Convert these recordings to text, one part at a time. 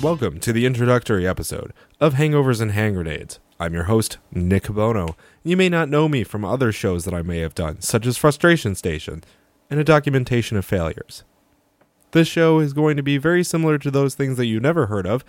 Welcome to the introductory episode of Hangovers and Hand Grenades. I'm your host, Nick Bono. You may not know me from other shows that I may have done, such as Frustration Station and a documentation of failures. This show is going to be very similar to those things that you never heard of,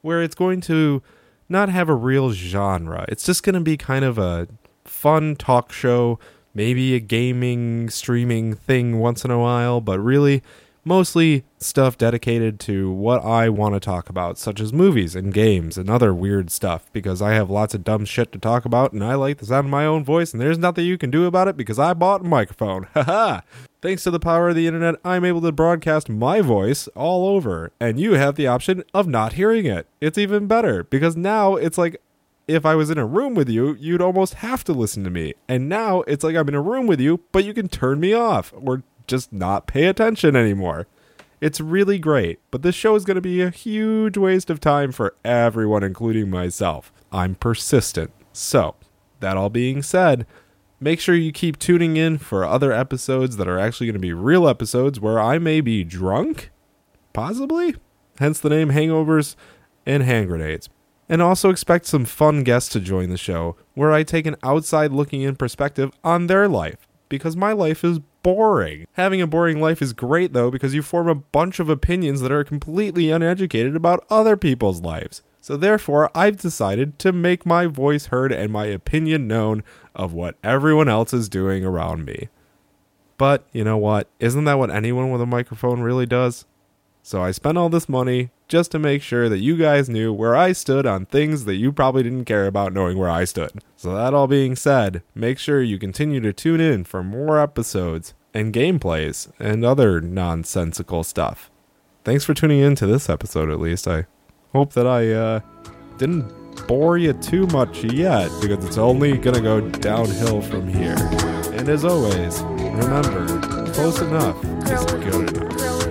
where it's going to not have a real genre. It's just going to be kind of a fun talk show, maybe a gaming, streaming thing once in a while, but really mostly stuff dedicated to what I want to talk about, such as movies and games and other weird stuff, because I have lots of dumb shit to talk about and I like the sound of my own voice, and there's nothing you can do about it because I bought a microphone. Haha! Thanks to the power of the internet, I'm able to broadcast my voice all over, and you have the option of not hearing it. It's even better because now it's like if I was in a room with you, you'd almost have to listen to me. And now it's like I'm in a room with you, but you can turn me off or just not pay attention anymore. It's really great, but this show is going to be a huge waste of time for everyone, including myself. I'm persistent. So, that all being said, make sure you keep tuning in for other episodes that are actually going to be real episodes where I may be drunk, possibly, hence the name Hangovers and Hand Grenades. And also expect some fun guests to join the show where I take an outside looking in perspective on their life because my life is boring. Having a boring life is great though because you form a bunch of opinions that are completely uneducated about other people's lives. So therefore, I've decided to make my voice heard and my opinion known of what everyone else is doing around me. But you know what? Isn't that what anyone with a microphone really does? So I spent all this money just to make sure that you guys knew where I stood on things that you probably didn't care about knowing where I stood. So that all being said, make sure you continue to tune in for more episodes and gameplays and other nonsensical stuff. Thanks for tuning in to this episode at least. I hope that I uh, didn't bore you too much yet because it's only gonna go downhill from here. And as always, remember, close enough is good enough.